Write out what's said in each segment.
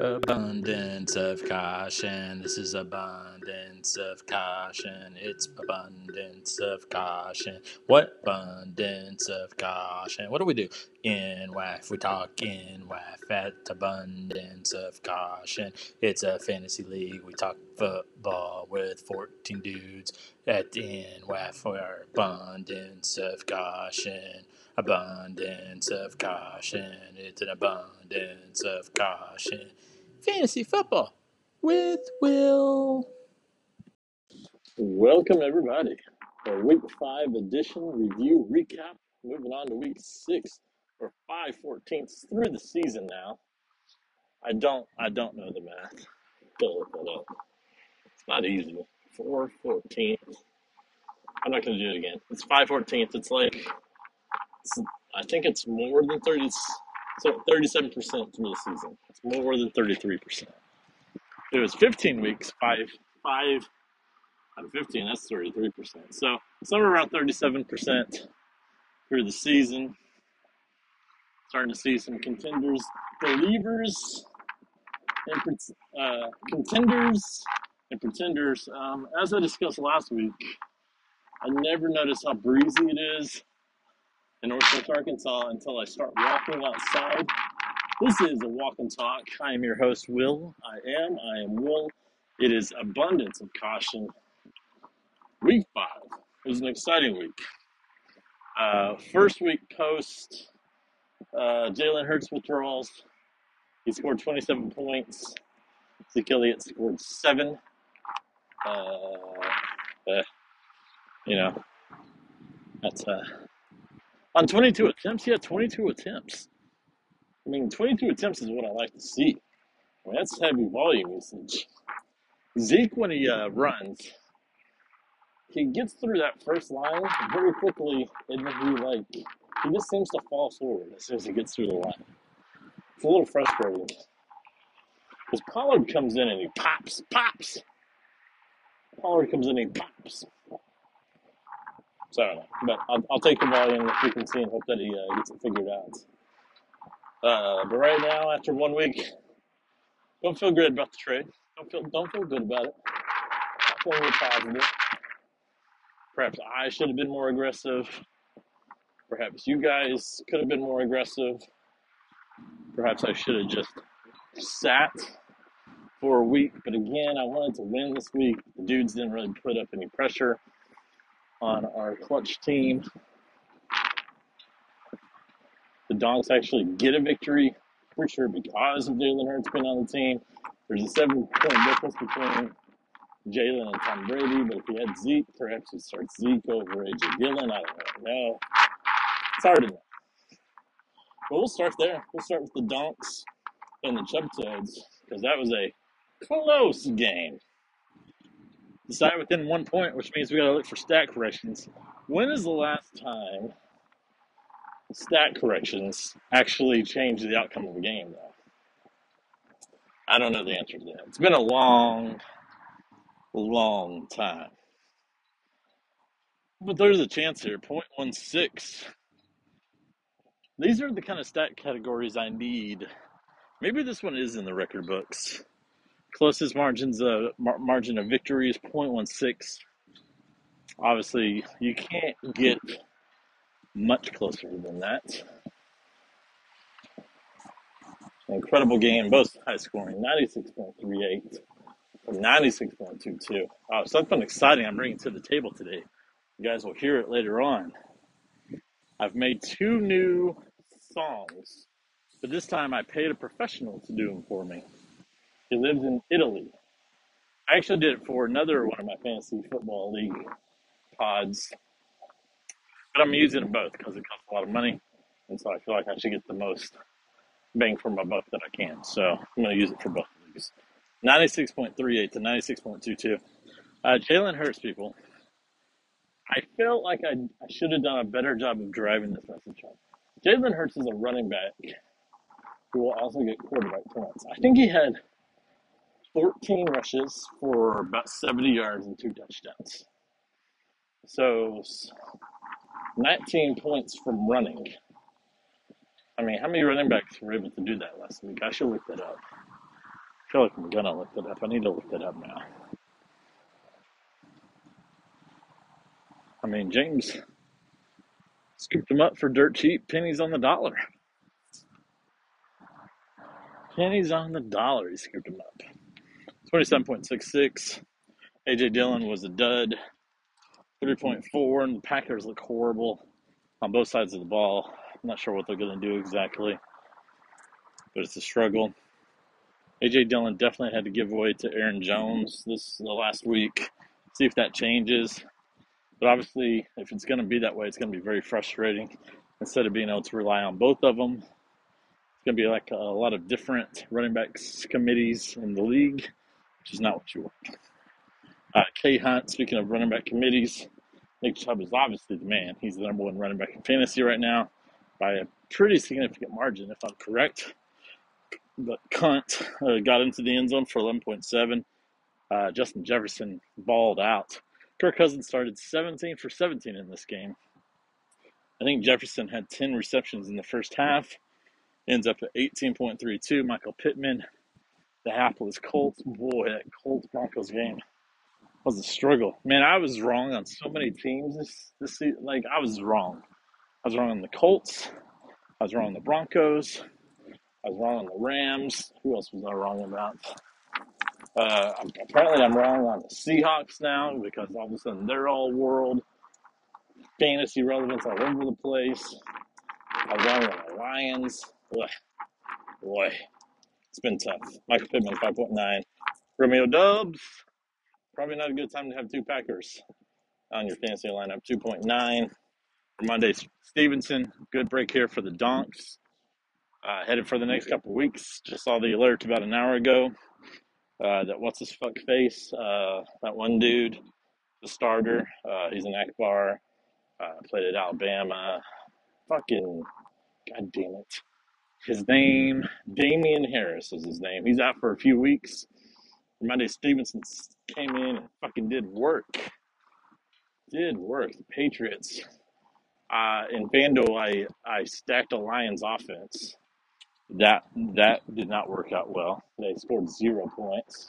Abundance of caution. This is abundance of caution. It's abundance of caution. What abundance of caution? What do we do? In WAF, we talk in WAF at abundance of caution. It's a fantasy league. We talk football with 14 dudes at in WAF for abundance of caution. Abundance of caution. It's an abundance of caution. Fantasy football with Will. Welcome, everybody. For week five edition review recap. Moving on to week six or five fourteenths through the season now. I don't I don't know the math. Gotta look that up. It's not easy. Four fourteenth. I'm not gonna do it again. It's five fourteenth. It's like it's, I think it's more than thirty. So 37% through the season. It's more than 33%. It was 15 weeks, five, five out of 15, that's 33%. So somewhere around 37% through the season. Starting to see some contenders, believers, and uh, contenders and pretenders. Um, as I discussed last week, I never noticed how breezy it is in Northwest Arkansas until I start walking outside. This is a walk and talk. I am your host, Will. I am. I am Will. It is abundance of caution. Week five. It was an exciting week. Uh, first week post uh, Jalen Hurts withdrawals. He scored 27 points. Zeke Elliott scored seven. Uh, uh, you know, that's uh, on 22 attempts, he had 22 attempts. I mean, 22 attempts is what I like to see. I mean, that's heavy volume usage. Zeke, when he uh, runs, he gets through that first line very quickly, and then he like he just seems to fall forward as soon as he gets through the line. It's a little frustrating because Pollard comes in and he pops, pops. Pollard comes in and he pops. So I don't know, but I'll, I'll take the volume can see and hope that he uh, gets it figured out. Uh, but right now, after one week, don't feel good about the trade. Don't feel don't feel good about it. Not feeling positive. Perhaps I should have been more aggressive. Perhaps you guys could have been more aggressive. Perhaps I should have just sat for a week. But again, I wanted to win this week. The dudes didn't really put up any pressure on our clutch team. The Donks actually get a victory, for sure, because of Jalen Hurts being on the team. There's a seven point difference between Jalen and Tom Brady, but if he had Zeke, perhaps he starts Zeke over AJ Dillon. I don't know. It's hard to know. But we'll start there. We'll start with the Donks and the Chub Toads, because that was a close game. Decide within one point, which means we got to look for stat corrections. When is the last time stat corrections actually change the outcome of a game, though? I don't know the answer to that. It's been a long, long time. But there's a chance here. Point one six. These are the kind of stat categories I need. Maybe this one is in the record books. Closest margins of mar- margin of victory is 0.16. Obviously, you can't get much closer than that. Incredible game, both high scoring, 96.38 and 96.22. Oh, something exciting I'm bringing to the table today. You guys will hear it later on. I've made two new songs, but this time I paid a professional to do them for me. He lives in Italy. I actually did it for another one of my fantasy football league pods, but I'm using them both because it costs a lot of money, and so I feel like I should get the most bang for my buck that I can. So I'm going to use it for both leagues. 96.38 to 96.22. Uh, Jalen Hurts, people. I felt like I, I should have done a better job of driving this message home. Jalen Hurts is a running back who will also get quarterback points. I think he had 14 rushes for about 70 yards and two touchdowns. So 19 points from running. I mean, how many running backs were able to do that last week? I should look that up. I feel like I'm gonna look that up. I need to look that up now. I mean, James scooped them up for dirt cheap, pennies on the dollar. Pennies on the dollar, he scooped them up. 27.66. AJ Dillon was a dud. 3.4, and the Packers look horrible on both sides of the ball. I'm not sure what they're going to do exactly, but it's a struggle. AJ Dillon definitely had to give away to Aaron Jones this the last week. See if that changes. But obviously, if it's going to be that way, it's going to be very frustrating. Instead of being able to rely on both of them, it's going to be like a lot of different running backs committees in the league, which is not what you want. Uh, K Hunt, speaking of running back committees, Nick Chubb is obviously the man. He's the number one running back in fantasy right now by a pretty significant margin, if I'm correct. But Cunt uh, got into the end zone for 11.7. Uh, Justin Jefferson balled out. Kirk Cousins started 17 for 17 in this game. I think Jefferson had 10 receptions in the first half. Ends up at 18.32. Michael Pittman, the hapless Colts. Boy, that Colts Broncos game was a struggle. Man, I was wrong on so many teams this this season. Like I was wrong. I was wrong on the Colts. I was wrong on the Broncos. I was wrong on the Rams. Who else was I wrong about? Uh, apparently, I'm wrong on the Seahawks now because all of a sudden they're all world fantasy relevance all over the place. I was wrong on the Lions. Ugh, boy, it's been tough. Michael Pittman, 5.9. Romeo Doubs, probably not a good time to have two Packers on your fantasy lineup. 2.9. Monday Stevenson, good break here for the Donks. Uh, headed for the next couple weeks. Just saw the alert about an hour ago. Uh, that what's his fuck face? Uh, that one dude, the starter. Uh, he's an Akbar. Uh, played at Alabama. Fucking god damn it. His name, Damien Harris is his name. He's out for a few weeks. Monday Stevenson came in and fucking did work. Did work. The Patriots. Uh, in FanDuel, I, I stacked a Lions offense. That that did not work out well. They scored zero points.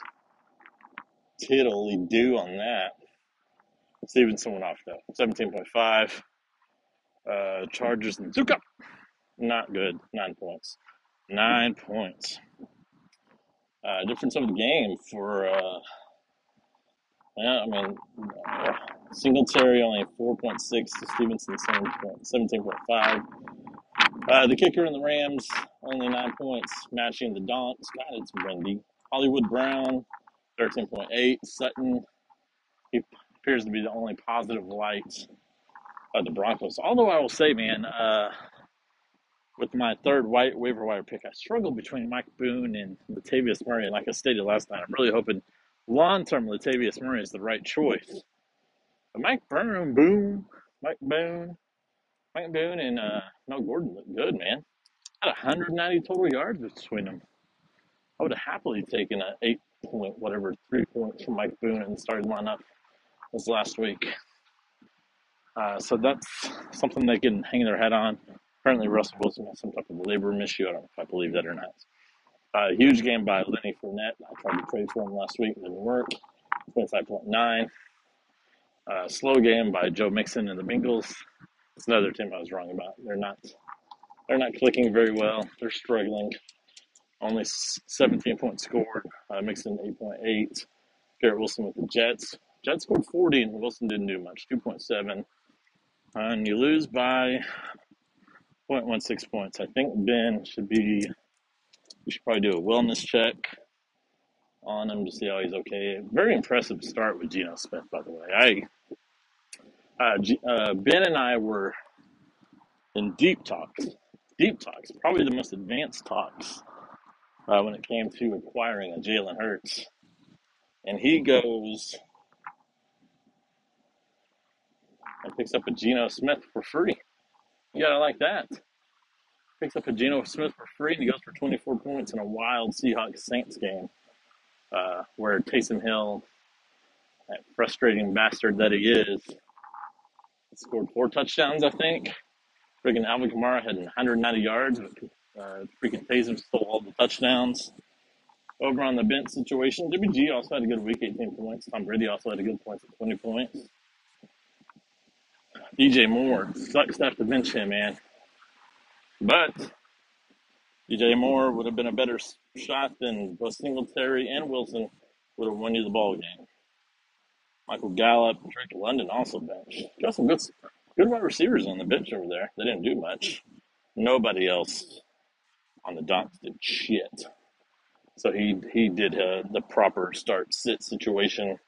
Tiddly do on that. Stevenson went off though. Seventeen point five. Uh, Chargers and Zuka. Not good. Nine points. Nine points. Uh, difference of the game for uh, yeah, I mean, uh, Singletary only 4.6 to Stevenson 17.5. Uh, the kicker in the Rams only nine points, matching the Donks. God, it's windy. Hollywood Brown 13.8. Sutton he appears to be the only positive light of the Broncos. Although I will say, man, uh, with my third white waiver wire pick, I struggled between Mike Boone and Latavius Murray. Like I stated last night, I'm really hoping long term Latavius Murray is the right choice. But Mike Boone, Boone, Mike Boone, Mike Boone, and uh, Mel Gordon look good, man. Had 190 total yards between them. I would have happily taken a eight point whatever three points from Mike Boone and started lineup this last week. Uh, so that's something they can hang their head on. Apparently, Russell Wilson has some type of labor issue. I don't know if I believe that or not. Uh, huge game by Lenny Fournette. I tried to trade for him last week. It didn't work. 25.9. Uh, slow game by Joe Mixon and the Bengals. It's another team I was wrong about. They're not they're not clicking very well. They're struggling. Only 17 points scored. Uh, Mixon 8.8. Garrett Wilson with the Jets. Jets scored 40 and Wilson didn't do much. 2.7. Uh, and you lose by 0.16 points. I think Ben should be we should probably do a wellness check on him to see how he's okay. Very impressive start with Geno Smith, by the way. I uh, G, uh, Ben and I were in deep talks, deep talks, probably the most advanced talks uh, when it came to acquiring a Jalen Hurts, and he goes and picks up a Geno Smith for free. You gotta like that picks up a Geno Smith for free, and he goes for 24 points in a wild Seahawks Saints game uh, where Taysom Hill, that frustrating bastard that he is, scored four touchdowns, I think. Freaking Alvin Kamara had 190 yards, but uh, freaking Taysom stole all the touchdowns. Over on the bench situation, WG also had a good week, 18 points. Tom Brady also had a good points at 20 points. DJ Moore sucks to have to bench him, man. But DJ Moore would have been a better shot than both Singletary and Wilson would have won you the ball game. Michael Gallup, Drake London also benched. Got some good, good wide receivers on the bench over there. They didn't do much. Nobody else on the Donks did shit. So he he did uh, the proper start sit situation.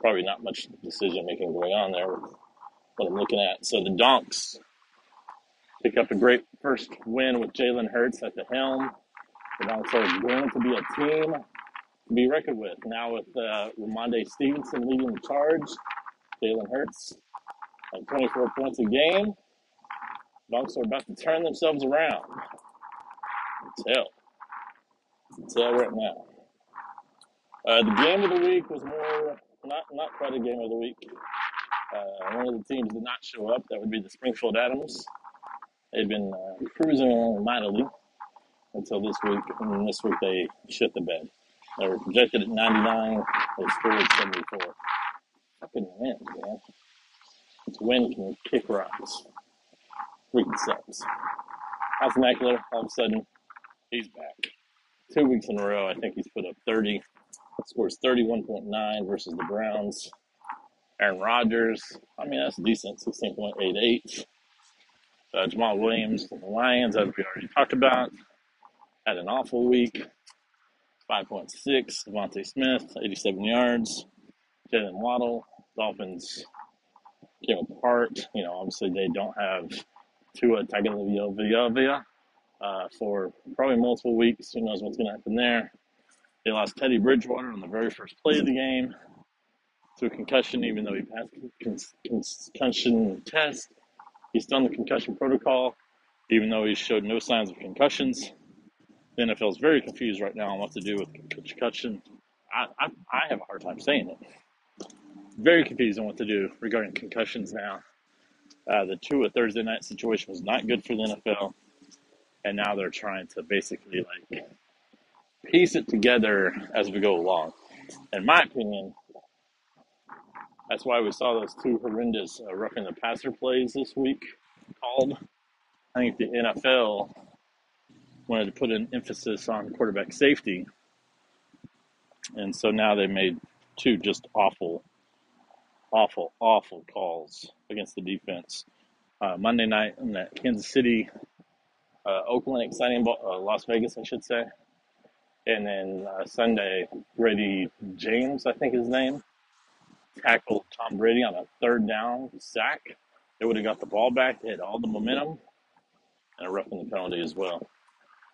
Probably not much decision making going on there with what I'm looking at. So the Donks pick up a great first win with Jalen Hurts at the helm. The Donks are going to be a team to be reckoned with. Now with uh, Rhamondre Stevenson leading the charge, Jalen Hurts at 24 points a game. Donks are about to turn themselves around. Tell, tell right now. Uh, the game of the week was more not not quite a game of the week. Uh, one of the teams did not show up. That would be the Springfield Adams. They'd been uh, cruising along mightily until this week, and this week they shit the bed. They were projected at 99. They scored 74. Fucking win, man. It's win can kick rocks. Freaking sucks. Austin Ekeler, all of a sudden, he's back. Two weeks in a row, I think he's put up 30. Scores 31.9 versus the Browns. Aaron Rodgers, I mean, that's decent, 16.88. Uh, Jamaal Williams, the Lions, as we already talked about, had an awful week. 5.6. DeVonta Smith, 87 yards. Jaylen Waddle, Dolphins came apart. You know, obviously they don't have Tua Tagovailoa uh, for probably multiple weeks. Who knows what's going to happen there? They lost Teddy Bridgewater on the very first play of the game a concussion, even though he passed the con- concussion test. He's done the concussion protocol, even though he showed no signs of concussions. The NFL is very confused right now on what to do with concussion. I, I, I have a hard time saying it. Very confused on what to do regarding concussions now. Uh, the Tua Thursday night situation was not good for the NFL, and now they're trying to basically like piece it together as we go along. In my opinion, that's why we saw those two horrendous uh, roughing the passer plays this week called. I think the NFL wanted to put an emphasis on quarterback safety, and so now they made two just awful, awful, awful calls against the defense. Uh, Monday night in that Kansas City, uh, Oakland exciting uh, Las Vegas, I should say, and then uh, Sunday, Brady James, I think his name, tackled Tom Brady on a third down sack. They would have got the ball back. They had all the momentum and a roughing the penalty as well.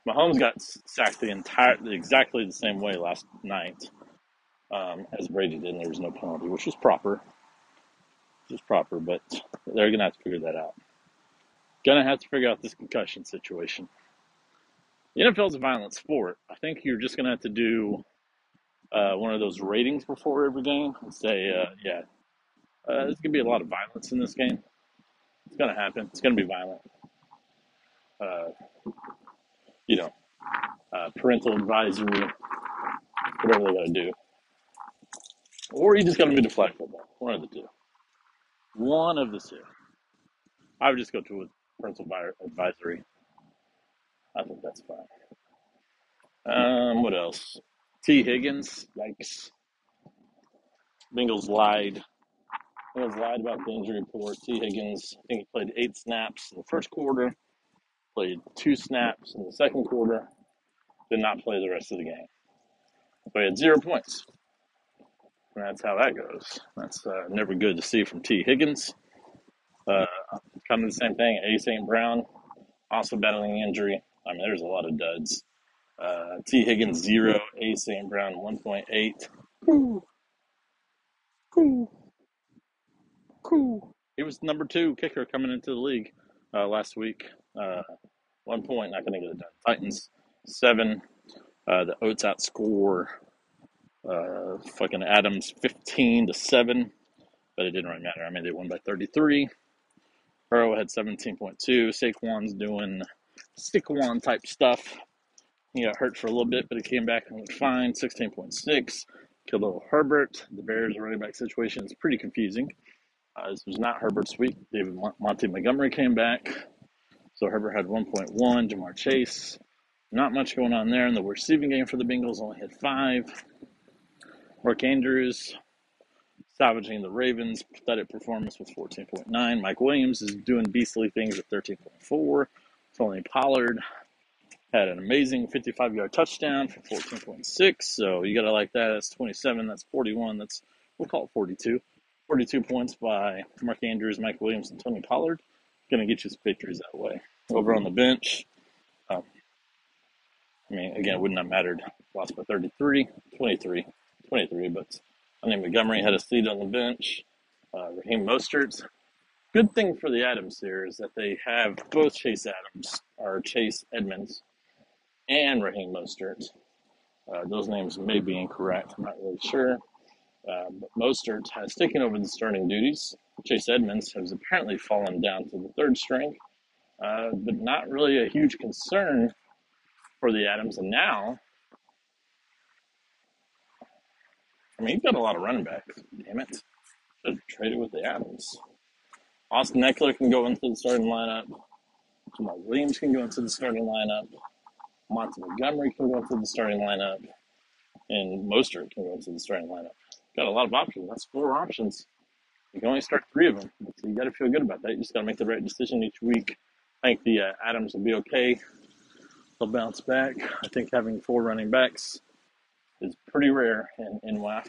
Mahomes got sacked the entire exactly the same way last night um, as Brady did, and there was no penalty, which was proper, which was proper. But they're gonna have to figure that out. Gonna have to figure out this concussion situation. The NFL is a violent sport. I think you're just gonna have to do uh, one of those ratings before every game and say, uh, yeah, uh, there's gonna be a lot of violence in this game. It's gonna happen. It's gonna be violent. Uh, you know, uh, parental advisory, whatever they gotta do, or you just gotta move to flag football. One of the two. One of the two. I would just go to a parental advisory. I think that's fine. Um, what else? T. Higgins, yikes. Bengals lied. Bengals lied about the injury report. T. Higgins, I think he played eight snaps in the first quarter, played two snaps in the second quarter, did not play the rest of the game. So he had zero points. And that's how that goes. That's uh, never good to see from T. Higgins. Uh, kind of the same thing. A. St. Brown, also battling injury. I mean, there's a lot of duds. Uh, T. Higgins, zero. A. St. Brown, 1.8. Cool, cool, cool. He was number two kicker coming into the league uh, last week. Uh, one point, not going to get it done. Titans, seven. Uh, the Oats outscore uh, fucking Adams 15 to 7, but it didn't really matter. I mean, they won by 33. Burrow had 17.2. Saquon's doing Saquon type stuff. He got hurt for a little bit, but he came back and looked fine. 16.6. Khalil Herbert. The Bears running back situation is pretty confusing. Uh, this was not Herbert's week. David Monty Montgomery came back. So Herbert had 1.1. Ja'Marr Chase. Not much going on there in the receiving game for the Bengals. Only had five. Mark Andrews salvaging the Ravens' pathetic performance with 14.9. Mike Williams is doing beastly things at 13.4. Tony Pollard had an amazing 55 yard touchdown for 14.6. So you got to like that. That's 27. That's 41. That's, we'll call it 42. 42 points by Mark Andrews, Mike Williams, and Tony Pollard. Going to get you some victories that way. Over on the bench, um, I mean, again, it wouldn't have mattered. Lost by 33, 23, 23, but I think Montgomery had a seat on the bench. Uh, Raheem Mostert. Good thing for the Adams here is that they have both Chase Adams, or Chase Edmonds, and Raheem Mostert. Uh, those names may be incorrect. I'm not really sure. Uh, but Mostert has taken over the starting duties. Chase Edmonds has apparently fallen down to the third string, uh, but not really a huge concern for the Adams. And now, I mean, you've got a lot of running backs. Damn it. Should have traded with the Adams. Austin Ekeler can go into the starting lineup. Jamaal Williams can go into the starting lineup. Monty Montgomery can go into the starting lineup. And Mostert can go into the starting lineup. Got a lot of options. That's four options. You can only start three of them. So you got to feel good about that. You just got to make the right decision each week. I think the uh, Adams will be okay. They'll bounce back. I think having four running backs is pretty rare in, in WAF.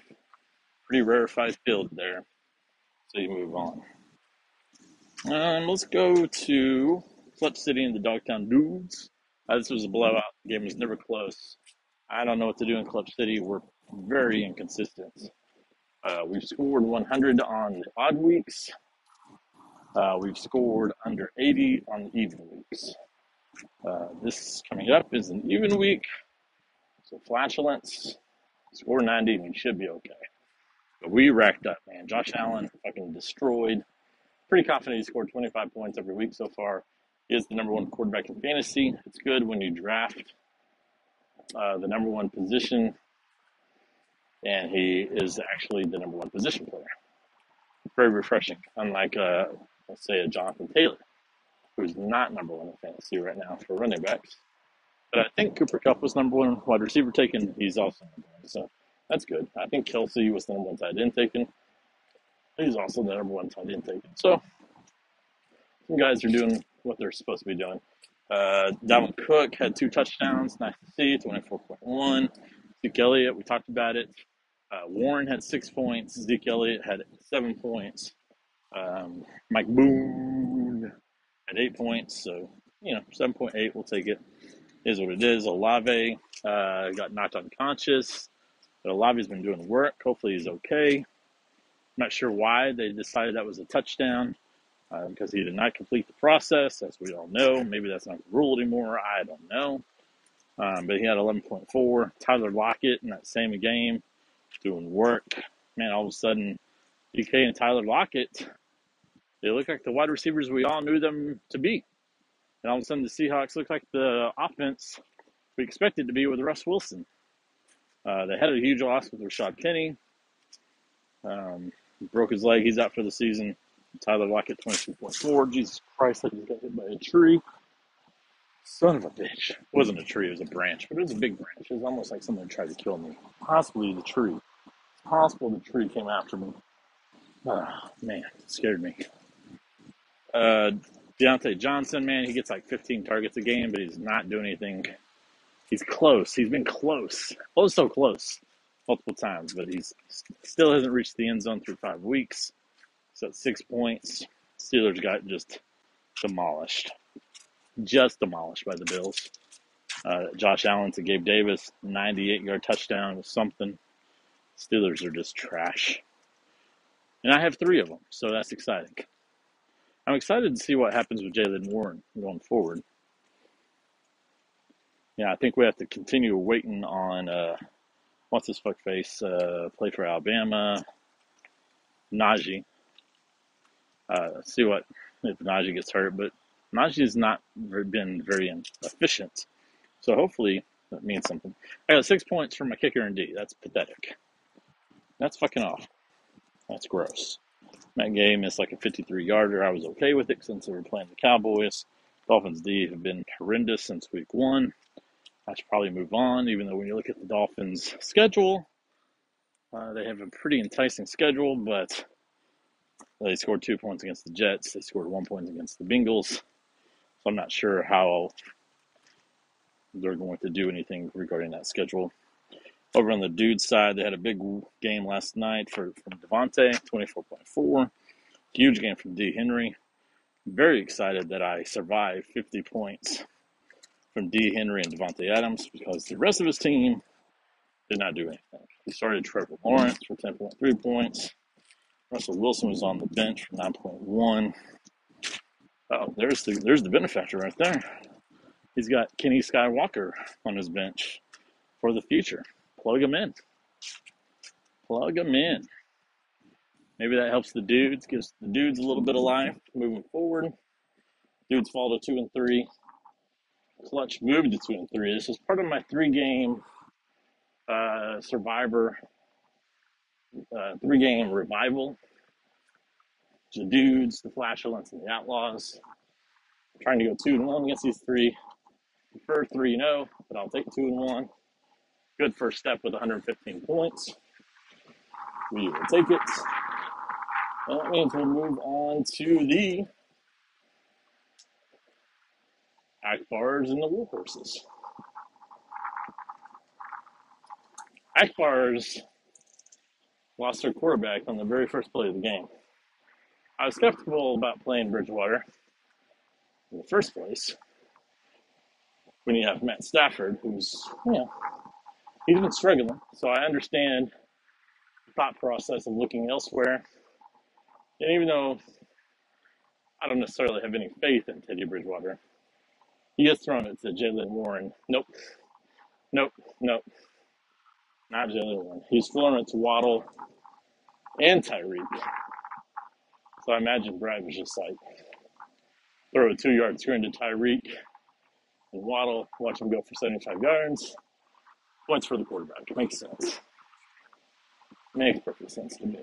Pretty rarefied field there. So you move on. Um, let's go to Clutch City and the Dogtown Dudes. Uh, this was a blowout. Game was never close. I don't know what to do in Club City. We're very inconsistent. Uh, we've scored 100 on the odd weeks. Uh, we've scored under 80 on the even weeks. Uh, this coming up is an even week. So flatulence, score 90, and we should be okay. But we racked up, man. Josh Allen fucking destroyed. Pretty confident he scored 25 points every week so far. Is the number one quarterback in fantasy. It's good when you draft uh, the number one position, and he is actually the number one position player. Very refreshing, unlike, uh, let's say, a Jonathan Taylor, who's not number one in fantasy right now for running backs. But I think Cooper Kupp was number one wide receiver taken. He's also number one, so that's good. I think Kelce was the number one tight end taken. He's also the number one tight end taken. So some guys are doing what they're supposed to be doing. Uh, Cook had two touchdowns. Nice to see. 24.1. Zeke Elliott, we talked about it. Uh, Warren had six points. Zeke Elliott had seven points. Um, Mike Boone had eight points. So, you know, 7.8, we'll take it. Is what it is. Olave uh, got knocked unconscious. But Olave's been doing work. Hopefully he's okay. Not sure why they decided that was a touchdown uh, because he did not complete the process, as we all know. Maybe that's not the rule anymore. I don't know. Um, but he had 11.4. Tyler Lockett in that same game doing work. Man, all of a sudden, DK and Tyler Lockett, they look like the wide receivers we all knew them to be. And all of a sudden, the Seahawks look like the offense we expected to be with Russ Wilson. Uh, they had a huge loss with Rashaad Penny. Um, broke his leg. He's out for the season. Tyler Lockett, 22.4. Jesus Christ, I just got hit by a tree. Son of a bitch. It wasn't a tree, it was a branch, but it was a big branch. It was almost like someone tried to kill me. Possibly the tree. It's possible the tree came after me. Oh, man, it scared me. Uh, Diontae Johnson, man, he gets like 15 targets a game, but he's not doing anything. He's close. He's been close. Oh, so close multiple times, but he's still hasn't reached the end zone through five weeks. So six points. Steelers got just demolished just demolished by the Bills. Uh, Josh Allen to Gabe Davis, 98 yard touchdown was something. Steelers are just trash. And I have three of them, so that's exciting. I'm excited to see what happens with Jaylen Warren going forward. Yeah, I think we have to continue waiting on uh, what's his fuck face uh, play for Alabama, Najee. Uh, see what if Najee gets hurt, but Najee has not been very efficient. So hopefully That means something. I got six points from my kicker and D. That's pathetic. That's fucking off. That's gross. That game is like a 53 yarder. I was okay with it since they were playing the Cowboys. Dolphins D have been horrendous since week one. I should probably move on, even though when you look at the Dolphins' schedule, uh, they have a pretty enticing schedule, but they scored two points against the Jets. They scored one point against the Bengals. So I'm not sure how they're going to do anything regarding that schedule. Over on the dude side, they had a big game last night for from Davante, 24.4. Huge game from D. Henry. Very excited that I survived 50 points from D. Henry and Davante Adams because the rest of his team did not do anything. He started Trevor Lawrence for 10.3 points. Russell Wilson was on the bench for 9.1. Oh, there's the there's the benefactor right there. He's got Kenny Skywalker on his bench for the future. Plug him in. Plug him in. Maybe that helps the dudes, gives the dudes a little bit of life moving forward. Dudes fall to two and three. Clutch moved to two and three. This is part of my three game uh, survivor, uh, three game revival. The dudes, the flatulence, and the outlaws. I'm trying to go two and one against these three. Prefer three and zero, but I'll take two and one. Good first step with 115 points. We will take it. That means we'll move on to the Akbars and the War Horses. Akbars lost their quarterback on the very first play of the game. I was skeptical about playing Bridgewater in the first place when you have Matt Stafford, who's, you know, he's been struggling. So I understand the thought process of looking elsewhere. And even though I don't necessarily have any faith in Teddy Bridgewater, he has thrown it to Jaylen Warren. Nope, nope, nope, not the Jaylen Warren. He's thrown it to Waddle and Tyreek. So I imagine Brad was just like, throw a two yard screen to Tyreek and Waddle, watch him go for 75 yards. Points for the quarterback. Makes sense. Makes perfect sense to me.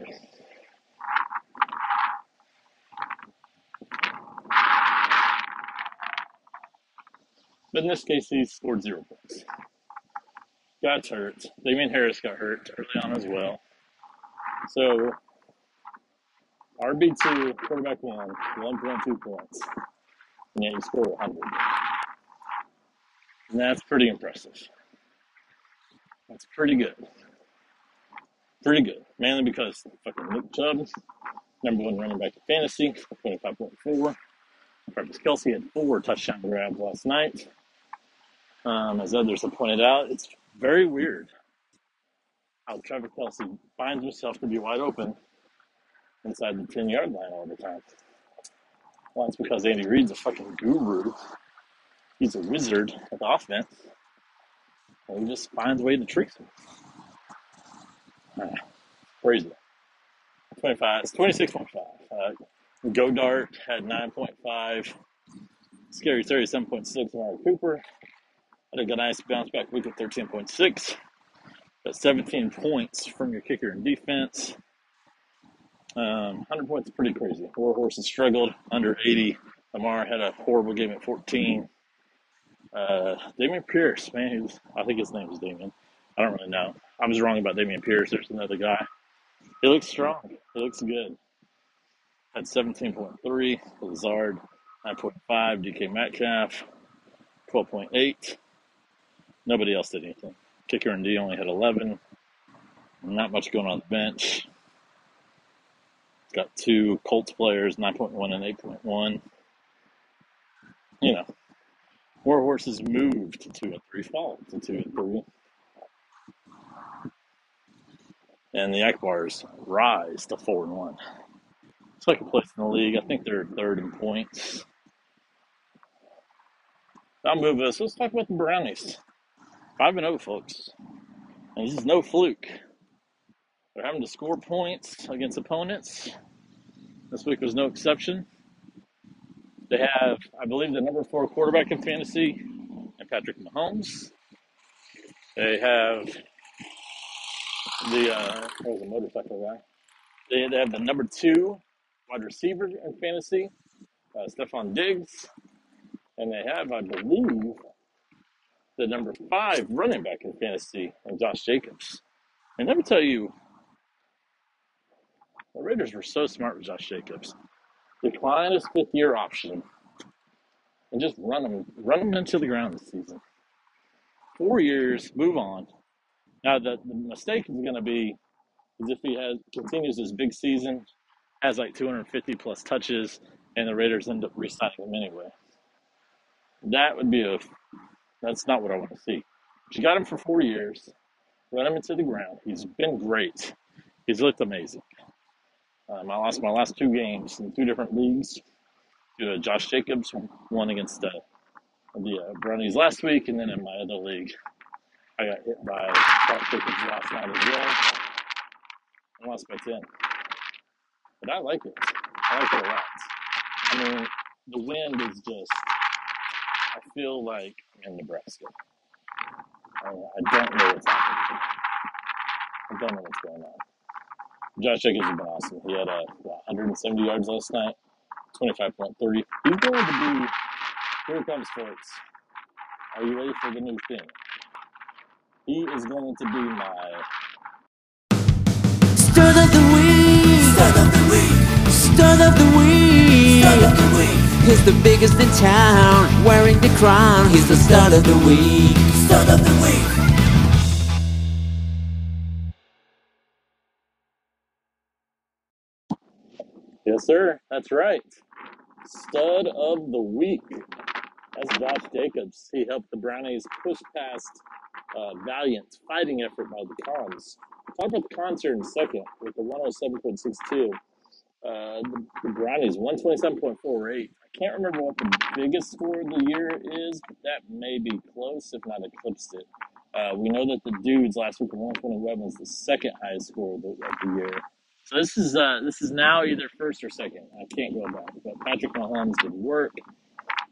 But in this case, he scored zero points. Got hurt. Damien Harris got hurt early on as well. So RB2, quarterback one, 1.2 points. And yet you scored 100. And that's pretty impressive. That's pretty good. Pretty good. Mainly because fucking Nick Chubb, number one running back in fantasy, 25.4. Travis Kelce had four touchdown grabs last night. Um, as others have pointed out, it's very weird how Trevor Kelce finds himself to be wide open inside the 10 yard line all the time. Well, it's because Andy Reid's a fucking guru. He's a wizard at the offense. And he just finds a way to trick him. Crazy. 25, it's 26.5. Uh, Goedert had 9.5. Scary 37.6. Amari Cooper had a nice bounce back week of 13.6. Got 17 points from your kicker and defense. Um, 100 points is pretty crazy. War Horses struggled under 80. Lamar had a horrible game at 14. Uh, Dameon Pierce, man, was, I think his name is Dameon. I don't really know. I was wrong about Dameon Pierce. There's another guy. He looks strong. He looks good. Had 17.3. Lazard, 9.5. DK Metcalf, 12.8. Nobody else did anything. Kicker and D only had 11. Not much going on the bench. Got two Colts players, 9.1 and 8.1. You know, War Horses moved to 2 and 3, fall to 2 and 3. And the Akbars rise to 4 and 1. Second place in the league. I think they're third in points. I'll move us. Let's talk about the Brownies. 5 and 0, folks. And this is no fluke. They're having to score points against opponents. This week was no exception. They have, I believe, the number four quarterback in fantasy, and Patrick Mahomes. They have the uh, was a motorcycle guy. They, they have the number two wide receiver in fantasy, uh, Stefon Diggs, and they have, I believe, the number five running back in fantasy, and Josh Jacobs. And let me tell you, the Raiders were so smart with Josh Jacobs. Decline his fifth year option and just run him, run him into the ground this season. Four years, move on. Now the, the mistake is going to be is if he has continues his big season, has like 250 plus touches, and the Raiders end up re-signing him anyway. That would be a that's not what I want to see. She got him for four years, run him into the ground. He's been great. He's looked amazing. Um, I lost my last two games in two different leagues to uh, Josh Jacobs, one against uh, the uh, Brownies last week, and then in my other league, I got hit by Josh Jacobs last night as well. I lost by 10. But I like it. I like it a lot. I mean, the wind is just, I feel like I'm in Nebraska. I, I don't know what's happening. I don't know what's going on. Josh Jacobs has been awesome. He had uh, what, 170 yards last night, 25.30. He's going to be, here it comes, folks. Are you ready for the new thing? He is going to be my, Stud of the week. Stud of the week. Stud of the week. Stud of the week. He's the biggest in town, wearing the crown. He's the stud of the week. Stud of the week. yes, sir, that's right. Stud of the week. That's Josh Jacobs. He helped the Brownies push past uh, valiant fighting effort by the Cons. Talk about the Cons here in a second with the 107.62. Uh, the, the Brownies 127.48. Can't remember what the biggest score of the year is, but that may be close, if not eclipsed it. Uh, we know that the dudes last week at 121 was the second highest score of the, of the year. So this is uh, this is now either first or second. I can't go back. But Patrick Mahomes did work.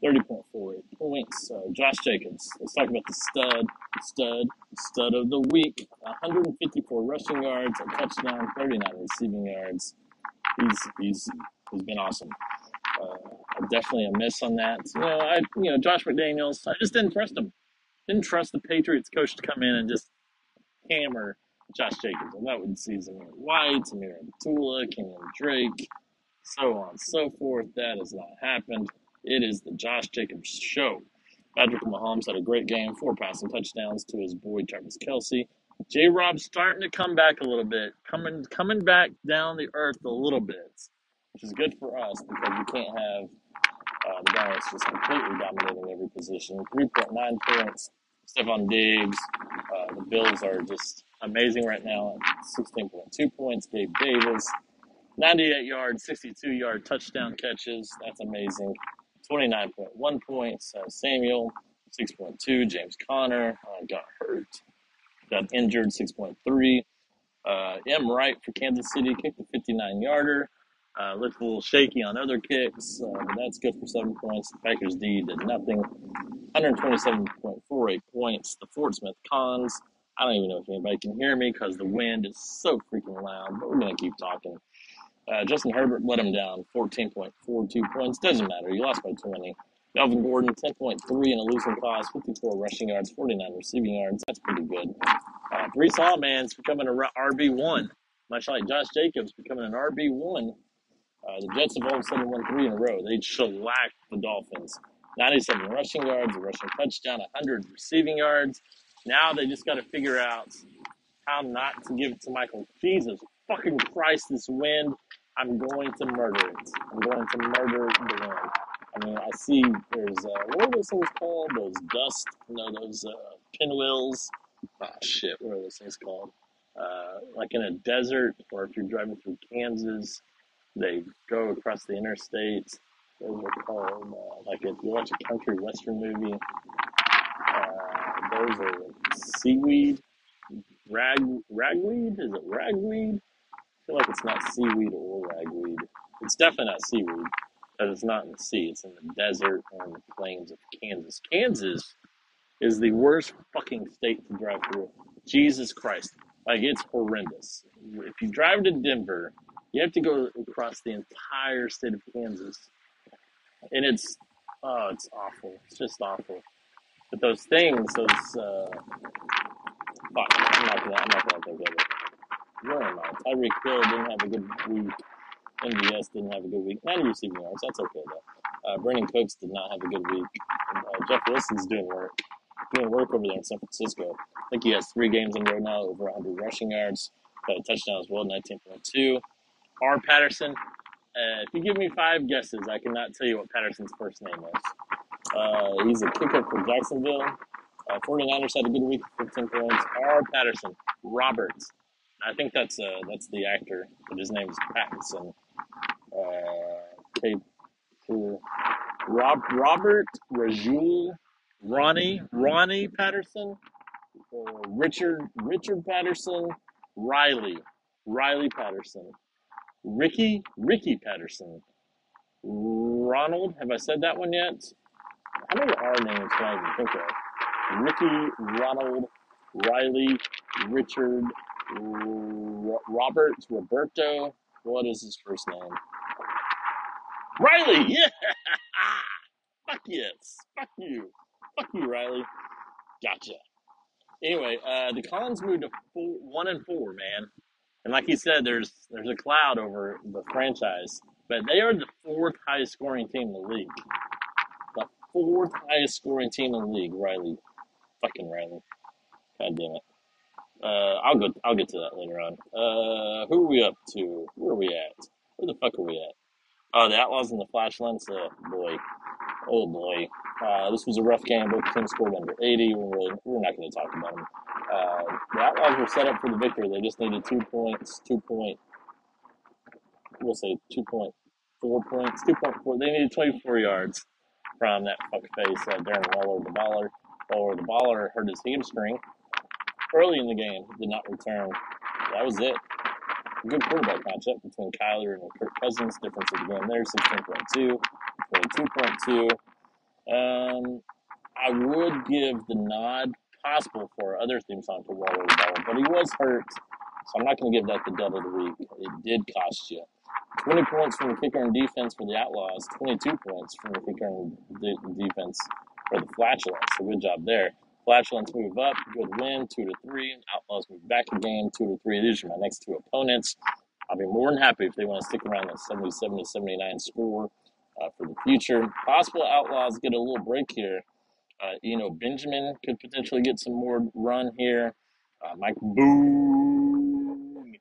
30.48 points. Uh, Josh Jacobs. Let's talk about the stud, stud, stud of the week. 154 rushing yards, a touchdown, 39 receiving yards. He's he's he's been awesome. Uh, definitely a miss on that. You know, I you know Josh McDaniels. I just didn't trust him. Didn't trust the Patriots coach to come in and just hammer Josh Jacobs. And that would see Zamir White, Samir Abdullah, Kenyan Drake, so on and so forth. That has not happened. It is the Josh Jacobs show. Patrick Mahomes had a great game, four passing touchdowns to his boy Travis Kelce. J Rob's starting to come back a little bit, coming coming back down the earth a little bit, which is good for us because we can't have uh, the guy that's just completely dominating every position. 3.9 points. Stefon Diggs. Uh, the Bills are just amazing right now at 16.2 points. Gabe Davis. 98 yards, 62 yard touchdown catches. That's amazing. 29.1 points. Uh, Samuel, 6.2. James Conner uh, got hurt, got injured, 6.3. Uh, M. Wright for Kansas City kicked a 59 yarder. Uh, looked a little shaky on other kicks, uh, but that's good for seven points. The Packers D did nothing. 127.48 points. The Fort Smith Cons. I don't even know if anybody can hear me because the wind is so freaking loud, but we're going to keep talking. Uh, Justin Herbert let him down 14.42 points. Doesn't matter. You lost by 20. Melvin Gordon, 10.3 in a losing cause, 54 rushing yards, 49 receiving yards. That's pretty good. Uh, Breece becoming an RB1. Much like Josh Jacobs becoming an RB1. Uh, the Jets have all of a sudden won three in a row. They shellacked the Dolphins. 97 rushing yards, a rushing touchdown, 100 receiving yards. Now they just got to figure out how not to give it to Michael. Jesus fucking Christ, this wind. I'm going to murder it. I'm going to murder the wind. I mean, I see there's, uh, what are those things called? Those dust, you know, those uh, pinwheels. Oh, shit, what are those things called? Uh, like in a desert, or if you're driving through Kansas, they go across the interstate. Those are called, uh, like if you watch a country western movie, uh, those are seaweed, rag, ragweed? Is it ragweed? I feel like it's not seaweed or ragweed. It's definitely not seaweed, but it's not in the sea. It's in the desert or in the plains of Kansas. Kansas is the worst fucking state to drive through. Jesus Christ. Like, it's horrendous. If you drive to Denver, you have to go across the entire state of Kansas. And it's, oh, it's awful. It's just awful. But those things, those, uh, fuck, I'm not gonna, I'm not gonna think of it. Where am I? Tyreek Hill didn't have a good week. MVS didn't have a good week. 90 receiving yards. That's okay, though. Uh, Brandin Cooks did not have a good week. Uh, Jeff Wilson's doing work. Doing work over there in San Francisco. I think he has three games in row now, over 100 rushing yards. Got a touchdown as well, 19.2. R. Patterson. Uh, if you give me five guesses, I cannot tell you what Patterson's first name is. Uh, he's a kicker for Jacksonville. Uh, 49ers had a good week, 15 points. R. Patterson. Roberts. I think that's uh, that's the actor, but his name is Pattinson. Uh, Kate, Rob, Robert Rajul, Ronnie Ronnie Patterson, Richard Richard Patterson, Riley Riley Patterson, Ricky Ricky Patterson, Ronald. Have I said that one yet? How many R names can I even think of? Ricky, Ronald, Riley, Richard, R- Robert, Roberto. What is his first name? Riley. Yeah. Fuck yes. Fuck you. Fuck you, Riley. Gotcha. Anyway, uh, the Collins moved to four, one and four, man. And like you said, there's there's a cloud over the franchise, but they are the fourth highest scoring team in the league. The fourth highest scoring team in the league, Riley. Fucking Riley. God damn it. Uh, I'll go. I'll get to that later on. Uh, who are we up to? Where are we at? Where the fuck are we at? Oh, the Outlaws and the Flatulence. Oh boy, oh boy. Uh, this was a rough game. Both teams scored under 80. We're really, we're not going to talk about them. Uh, the Outlaws were set up for the victory. They just needed two points. Two point. We'll say two point four points. Two point four. They needed 24 yards from that fuck face uh, Darren Waller, the baller. Waller, the baller, hurt his hamstring early in the game. Did not return. That was it. Good quarterback matchup between Kyler and Kirk Cousins. Difference of the game there, 16.2, 22.2. Um, I would give the nod possible for other theme song to Waller Baller, but he was hurt, so I'm not going to give that the dud of the week. It did cost you. 20 points from the kicker and defense for the Outlaws, 22 points from the kicker and de- defense for the Flatulence. So good job there. Flatulence move up, good win, two to three. Outlaws move back a game, two to three. These are my next two opponents. I'll be more than happy if they want to stick around that 77 to 79 score uh, for the future. Possible Outlaws get a little break here. Uh, you know, Benjamin could potentially get some more run here. Uh, Mike Boone,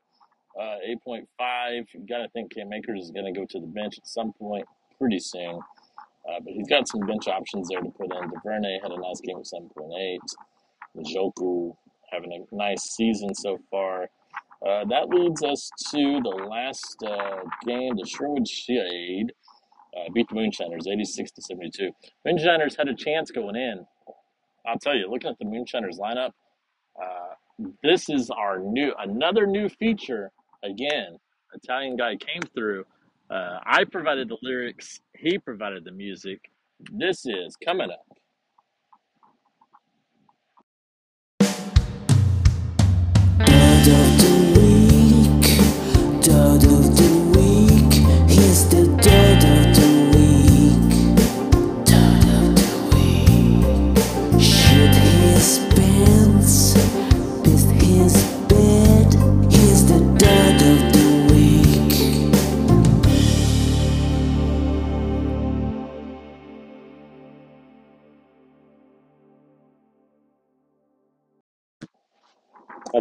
uh, 8.5. You got to think Cam Akers is going to go to the bench at some point pretty soon. Uh, but he's got some bench options there to put in. Duvernay had a nice game with 7.8. Njoku having a nice season so far. Uh, that leads us to the last uh, game, the Sherwood Shade. Uh, beat the Moonshiners 86 to 72. Moonshiners had a chance going in. I'll tell you, looking at the Moonshiners lineup, uh, this is our new another new feature. Again, Italian guy came through. Uh, I provided the lyrics. He provided the music. This is coming up.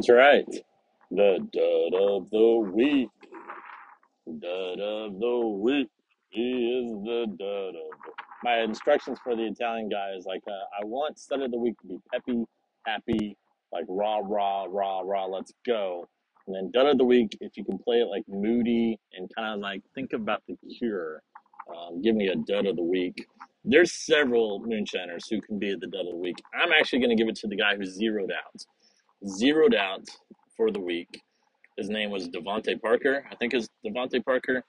That's right. The dud of the week. Dud of the week. He is the dud of the My instructions for the Italian guy is like, uh, I want stud of the week to be peppy, happy, like rah, rah, rah, rah, let's go. And then dud of the week, if you can play it like moody and kind of like think about the cure, um, give me a dud of the week. There's several moonshiners who can be the dud of the week. I'm actually going to give it to the guy who's zeroed out. Zeroed out for the week. His name was DeVante Parker. I think it's DeVante Parker.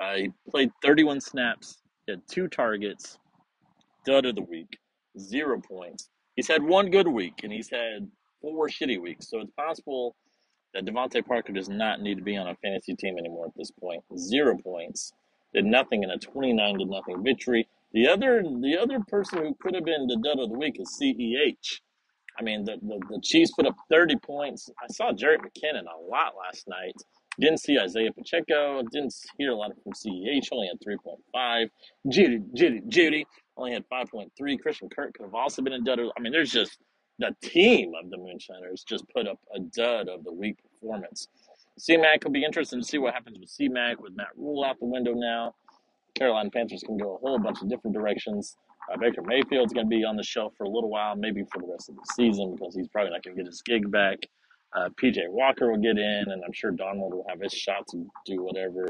Uh, he played 31 snaps, he had two targets, dud of the week, zero points. He's had one good week and he's had four shitty weeks. So it's possible that DeVante Parker does not need to be on a fantasy team anymore at this point. Zero points, did nothing in a twenty-nine to nothing victory. The other, the other person who could have been the dud of the week is CEH. I mean, the, the, the Chiefs put up 30 points. I saw Jerick McKinnon a lot last night. Didn't see Isaiah Pacheco. Didn't hear a lot from CEH. Only had 3.5. JuJu, JuJu, JuJu only had 5.3. Christian Kirk could have also been a dud. I mean, there's just the team of the Moonshiners just put up a dud of the week performance. C-Mac will be interesting to see what happens with C-Mac with Matt Rhule out the window now. Carolina Panthers can go a whole bunch of different directions. Uh, Baker Mayfield's going to be on the shelf for a little while, maybe for the rest of the season, because he's probably not going to get his gig back. Uh, PJ Walker will get in, and I'm sure Darnold will have his shot to do whatever.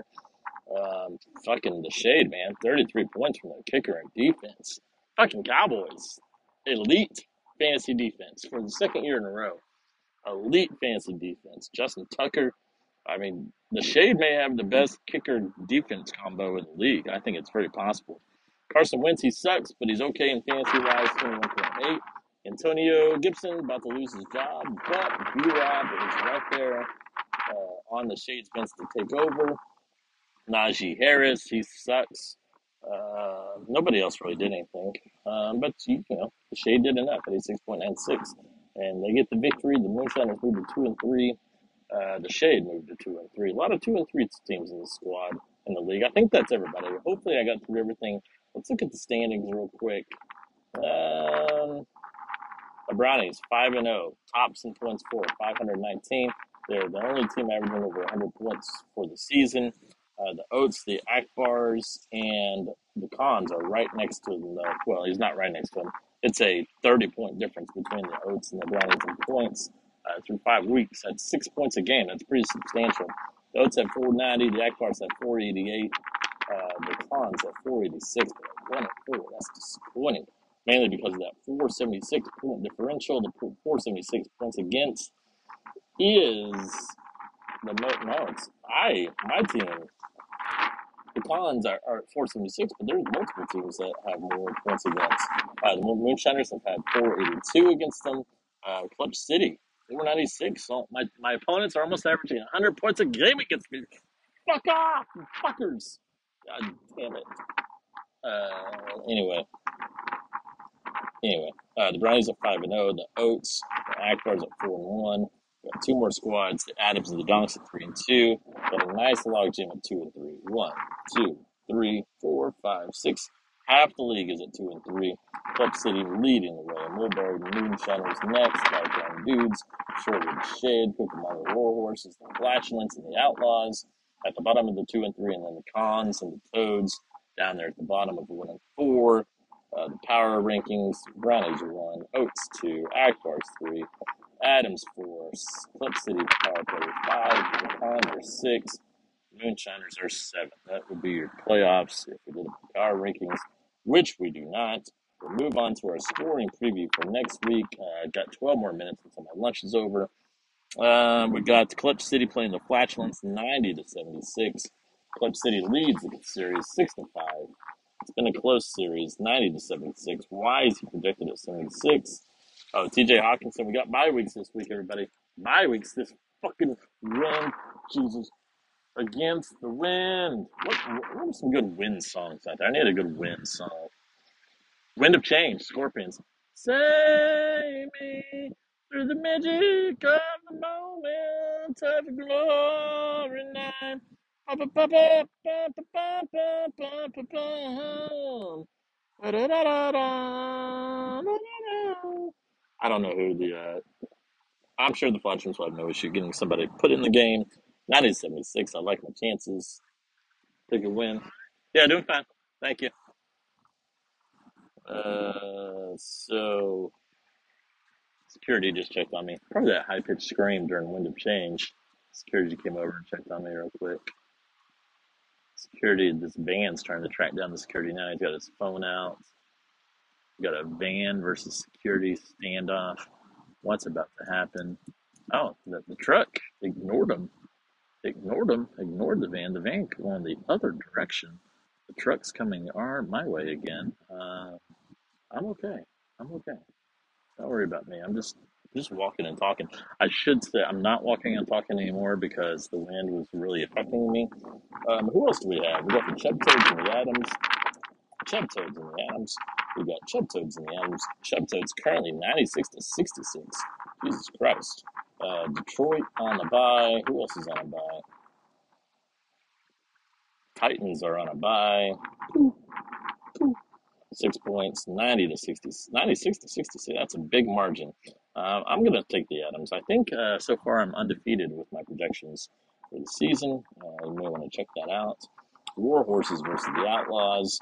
Um, fucking the shade, man. 33 points from the kicker and defense. Fucking Cowboys. Elite fantasy defense for the second year in a row. Elite fantasy defense. Justin Tucker. I mean, the Shade may have the best kicker defense combo in the league. I think it's very possible. Carson Wentz, he sucks, but he's okay in fantasy wise, 21.8. Antonio Gibson about to lose his job, but B Rob is right there uh, on the Shades bench to take over. Najee Harris, he sucks. Uh, nobody else really did anything. Um, but, you, know, the Shade did enough at 86.96. And they get the victory. The Moonshiners moved to 2 and 3. Uh, the Shade moved to 2 and 3. A lot of 2 and 3 teams in the squad in the league. I think that's everybody. Hopefully, I got through everything. Let's look at the standings real quick. Um, the Brownies, 5 and 0. Tops in points for 519. They're the only team averaging over 100 points for the season. Uh, the Oats, the Akbars, and the Cons are right next to them. Well, he's not right next to them. It's a 30 point difference between the Oats and the Brownies in points uh, through five weeks. That's six points a game. That's pretty substantial. The Oats have 490. The Akbars have 488. Uh, the Cons have 486. But 1 and 4. That's disappointing mainly because of that 476 point differential. The 476 points against is the mo- no, it's I my team. The Cons are, are at 476, but there's multiple teams that have more points against. Uh, the Moonshiners have had 482 against them. Uh, Clutch City 496. So my my opponents are almost averaging 100 points a game against me. Fuck off, fuckers! God damn it. Uh, anyway, Anyway, uh, the Brownies at five and zero. The Oats, the Akbars at four and one. Got two more squads. The Adams and the Donks at three and two. Got a nice log jam at two and three. One, two, three, four, five, six. Half the league is at two and three. Clutch City leading the way. Mulberry Moonshiners next. Dark Dudes. Shortwood Shade. Cucamonga War Horses. The Flatulence and the Outlaws at the bottom of the two and three. And then the Cons and the Toads down there at the bottom of the one and four. Uh, the power rankings: Brownies one, Oats two, Akbars three, Adams four, Clip City Power Play five, the Cons are six, Moonshiners are seven. That would be your playoffs if we did a power rankings, which we do not. We'll move on to our scoring preview for next week. Uh, got 12 more minutes until my lunch is over. Um, we got Clutch City playing the Flatulence 90 to 76. Clutch City leads the series 6 to 5. It's been a close series, 90 to 76. Why is he projected at 76? Oh, TJ Hockenson. We got bye weeks this week, everybody. Bye weeks this fucking wind. Jesus. Against the wind. What, what are some good wind songs out there? I need a good wind song. Wind of Change, Scorpions. Save me through the magic of of glory. I don't know who the. Uh, I'm sure the Fletchers will have no issue getting somebody put in the game. 1976. I like my chances. Take a win. Yeah, doing fine. Thank you. Security just checked on me. Probably that high pitched scream during Wind of Change. Security came over and checked on me real quick. Security, this van's trying to track down the security now. He's got his phone out. Got a van versus security standoff. What's about to happen? Oh, the, the truck ignored him. Ignored him. Ignored the van. The van going the other direction. The truck's coming our my way again. Uh, I'm okay. I'm okay. Worry about me. I'm just just walking and talking. I should say I'm not walking and talking anymore because the wind was really affecting me. Um, who else do we have? We got the Chub Toads and the Adams. Chub Toads and the Adams. We got Chub Toads and the Adams. Chub Toads currently 96 to 66. Jesus Christ. Uh, Detroit on a bye. Who else is on a bye? Titans are on a bye. Six points, 90 to 60, 96 to 66. That's a big margin. Uh, I'm going to take the Adams. I think uh, so far I'm undefeated with my projections for the season. Uh, you may want to check that out. War Horses versus the Outlaws.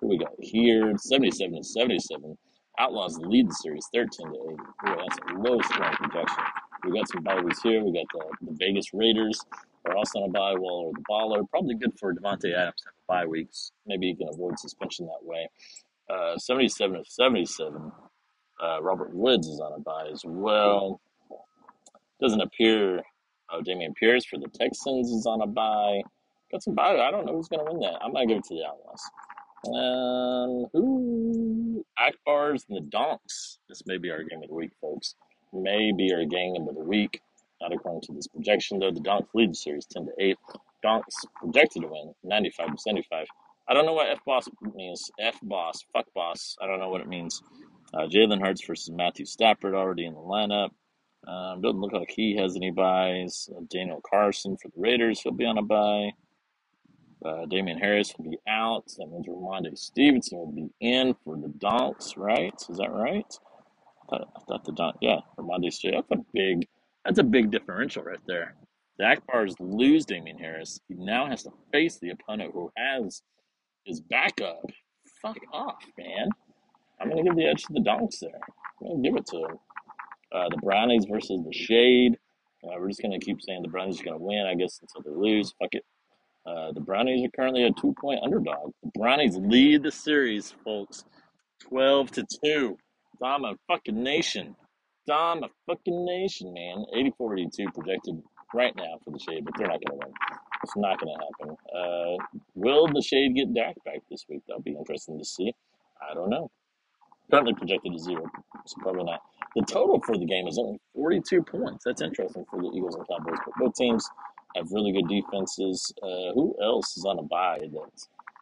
Who we got here? 77 to 77. Outlaws lead the series 13 to 80. Boy, that's a low scoring projection. We got some bye weeks here. We got the, the Vegas Raiders are also on a bye. Waller the Baller. Probably good for Davante Adams to have bye weeks. Maybe he can avoid suspension that way. Uh, 77 to 77. Uh, Robert Woods is on a bye as well. Doesn't appear. Oh, Dameon Pierce for the Texans is on a bye. Got some bye. I don't know who's going to win that. I'm going to give it to the Outlaws. Um, who? Akbars and the Donks. This may be our game of the week, folks. May be our game of the week. Not according to this projection, though. The Donks lead the series 10 to 8. Donks projected to win 95 to 75. I don't know what F boss means. F boss, fuck boss. I don't know what it means. Uh, Jalen Hurts versus Matthew Stafford already in the lineup. Um, doesn't look like he has any buys. Uh, Daniel Carlson for the Raiders, he'll be on a buy. Uh, Damien Harris will be out. That means Rhamondre Stevenson will be in for the Donks, right? Is that right? I thought, I thought the Donks, yeah, Rhamondre Stevenson. That's a big, that's a big differential right there. The Akbars lose Damien Harris. He now has to face the opponent who has his backup. Fuck off, man. I'm gonna give the edge to the Donks there. I'm gonna give it to him. Uh, the Brownies versus the Shade. Uh, we're just gonna keep saying the Brownies are gonna win, I guess, until they lose. Fuck it. Uh, the Brownies are currently a two point underdog. The Brownies lead the series, folks, 12 to 2. Dom a fucking nation. Dom a fucking nation, man. 84 82 projected right now for the Shade, but they're not going to win. It's not going to happen. Uh, will the Shade get Dak back this week? That'll be interesting to see. I don't know. Currently projected to zero, so probably not. The total for the game is only 42 points. That's interesting for the Eagles and Cowboys, but both teams have really good defenses. Uh, who else is on a bye? That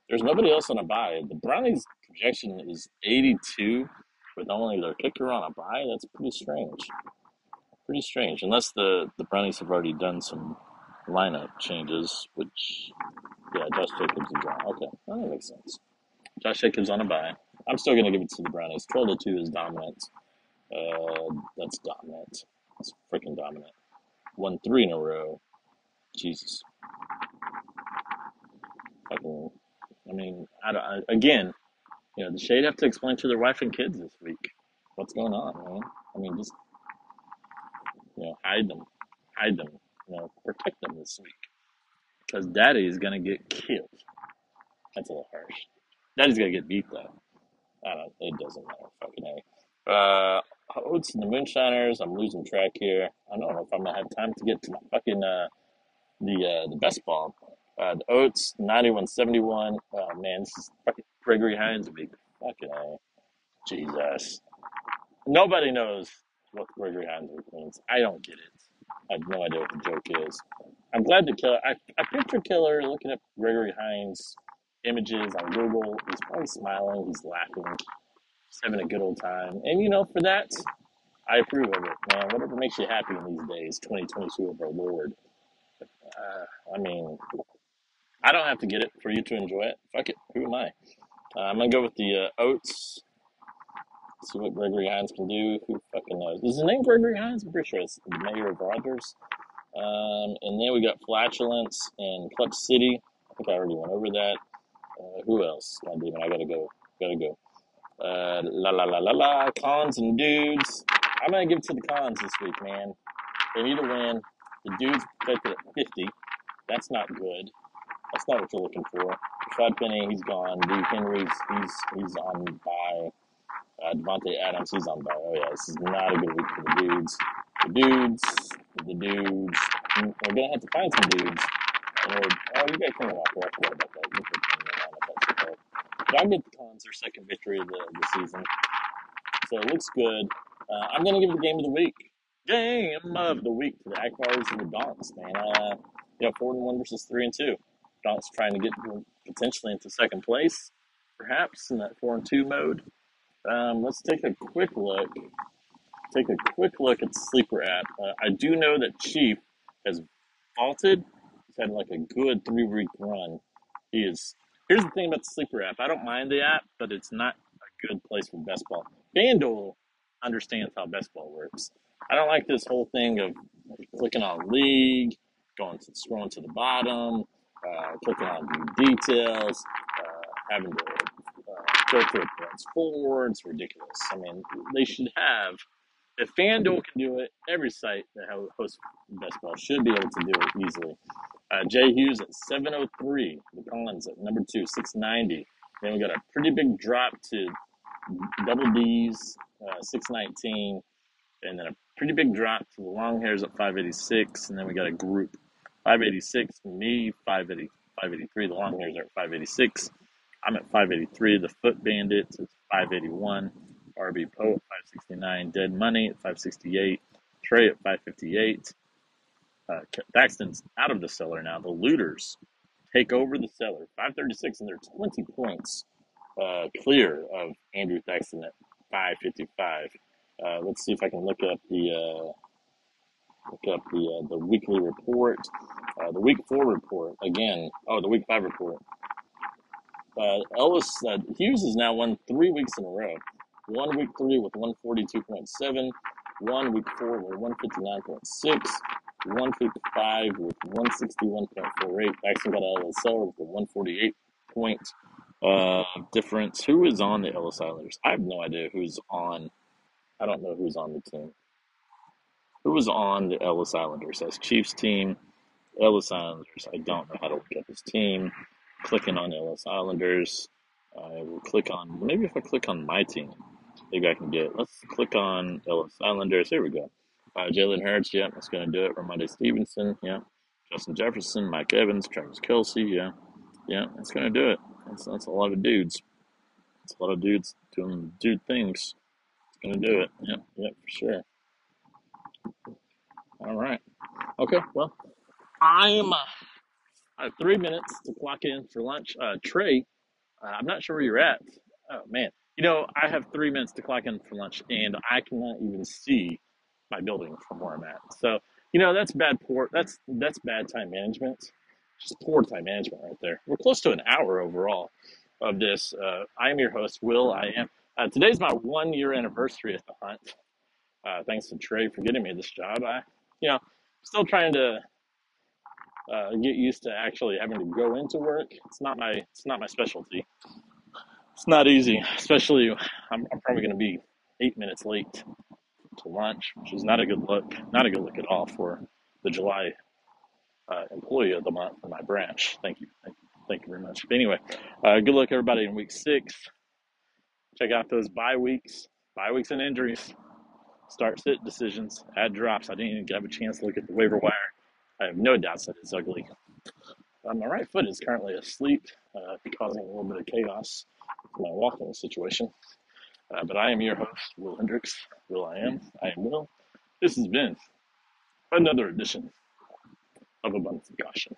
there's nobody else on a bye. The Brownies projection is 82 with only their kicker on a bye. That's pretty strange. Pretty strange, unless the the Brownies have already done some lineup changes, which yeah, Josh Jacobs is on. Okay, well, that makes sense. Josh Jacobs on a bye. I'm still gonna give it to the Brownies. 12 to two is dominant. Uh, that's dominant. That's freaking dominant. Won three in a row. Jesus. Fucking. I mean, I, don't- I again, you know, the shade have to explain to their wife and kids this week what's going on, man. I mean, just you know, hide them, hide them, you know, protect them this week because Daddy is gonna get killed. That's a little harsh. Daddy's gonna get beat though. I don't. It doesn't matter. Fucking a. Uh, Oats and the Moonshiners. I'm losing track here. I don't know if I'm gonna have time to get to my fucking uh the uh the best ball. Uh, the Oats 9171. Oh man, this is fucking Gregory Hines week. Fucking a. Jesus. Nobody knows what Gregory Hines means. I don't get it. I have no idea what the joke is. I'm glad to kill. I, I picture Killer looking at Gregory Hines images on Google. He's probably smiling. He's laughing. He's having a good old time. And you know, for that, I approve of it, man. Whatever makes you happy in these days, 2022 of our Lord. Uh, I mean, I don't have to get it for you to enjoy it. Fuck it. Who am I? Uh, I'm gonna go with the uh, oats. See what Gregory Hines can do. Who fucking knows? Is his name Gregory Hines? I'm pretty sure it's the mayor of Rogers. Um, and then we got flatulence in Clutch City. I think I already went over that. Uh, who else? God damn it, I gotta go. Gotta go. Uh, la la la la la. Cons and dudes. I'm gonna give it to the cons this week, man. They need to win. The dudes projected at 50. That's not good. That's not what you're looking for. Rashaad Penny, he's gone. D. Henry's he's he's on by. Uh, Davante Adams, he's on by. Oh yeah, this is not a good week for the dudes. The dudes, the dudes. Mm, We're gonna have to find some dudes. oh, you guys can walk. I forgot about that. You put in the that's. But I'll the cons their second victory of the, the season. So it looks good. Uh, I'm going to give it the game of the week. Game of the week to the Akbars and the Donks, man. Uh, you know, four and one versus three and two. Donks trying to get potentially into second place, perhaps in that four and two mode. Um, let's take a quick look. Take a quick look at the sleeper app. Uh, I do know that Chief has vaulted. He's had like a good three week run. He is. Here's the thing about the sleeper app. I don't mind the app, but it's not a good place for best ball. FanDuel understands how best ball works. I don't like this whole thing of clicking on league, going to scrolling to the bottom, uh, clicking on details, uh, having to filter points forward. It's ridiculous. I mean, they should have. If FanDuel can do it, every site that hosts best ball should be able to do it easily. Uh, Jay Hughes at 703. The Collins at number two, 690. Then we got a pretty big drop to double D's, uh, 619. And then a pretty big drop to the long hairs at 586. And then we got a group 586 me, 580, 583. The long hairs are at 586. I'm at 583. The foot bandits is 581. RB Poe at 569. Dead Money at 568. Trey at 558. Uh, Daxton's out of the cellar now. The looters take over the cellar. 536, and they're 20 points uh, clear of Andrew Thaxton at 555. Uh, let's see if I can look up the uh, look up the uh, the weekly report, uh, the week four report again. Oh, the week five report. Ellis Hughes has now won three weeks in a row. One week three with 142.7, one week four with 159.6, one week five with 161.48. Jackson got out of the cellar with a 148 point uh, difference. Who is on the Ellis Islanders? I have no idea who's on. I don't know who's on the team. Who was on the Ellis Islanders? That's Chiefs team. Ellis Islanders. I don't know how to look up his team. Clicking on Ellis Islanders. I will click on. Maybe if I click on my team, maybe I can get. Let's click on Ellis Islanders. Here we go. Uh, Jalen Hurts. Yeah, that's going to do it. Rhamondre Stevenson. Yeah. Justin Jefferson. Mike Evans. Travis Kelce, Yeah. Yeah, that's going to do it. That's, that's a lot of dudes. It's a lot of dudes doing dude things. It's gonna do it. Yep, yep, for sure. All right. Okay. Well, I'm. Uh, I have three minutes to clock in for lunch. Uh, Trey, uh, I'm not sure where you're at. Oh man, you know I have three minutes to clock in for lunch, and I cannot even see my building from where I'm at. So you know that's bad poor. That's that's bad time management. Just poor time management right there. We're close to an hour overall of this. Uh, I am your host, Will. I am. Uh, today's my one year anniversary at the hunt. Uh, thanks to Trey for getting me this job. I, you know, still trying to uh, get used to actually having to go into work. It's not my it's not my specialty. It's not easy, especially I'm, I'm probably going to be eight minutes late to lunch, which is not a good look. Not a good look at all for the July uh, employee of the month in my branch. Thank you. Thank you, thank you very much. But anyway, uh, good luck everybody in week six. Check out those bye weeks, bye weeks and injuries, start sit decisions, add drops. I didn't even have a chance to look at the waiver wire. I have no doubts that it's ugly. Uh, my right foot is currently asleep, uh, causing a little bit of chaos in my walking situation. Uh, but I am your host, Will Hendricks. Will I am. I am Will. This has been another edition of abundance of caution.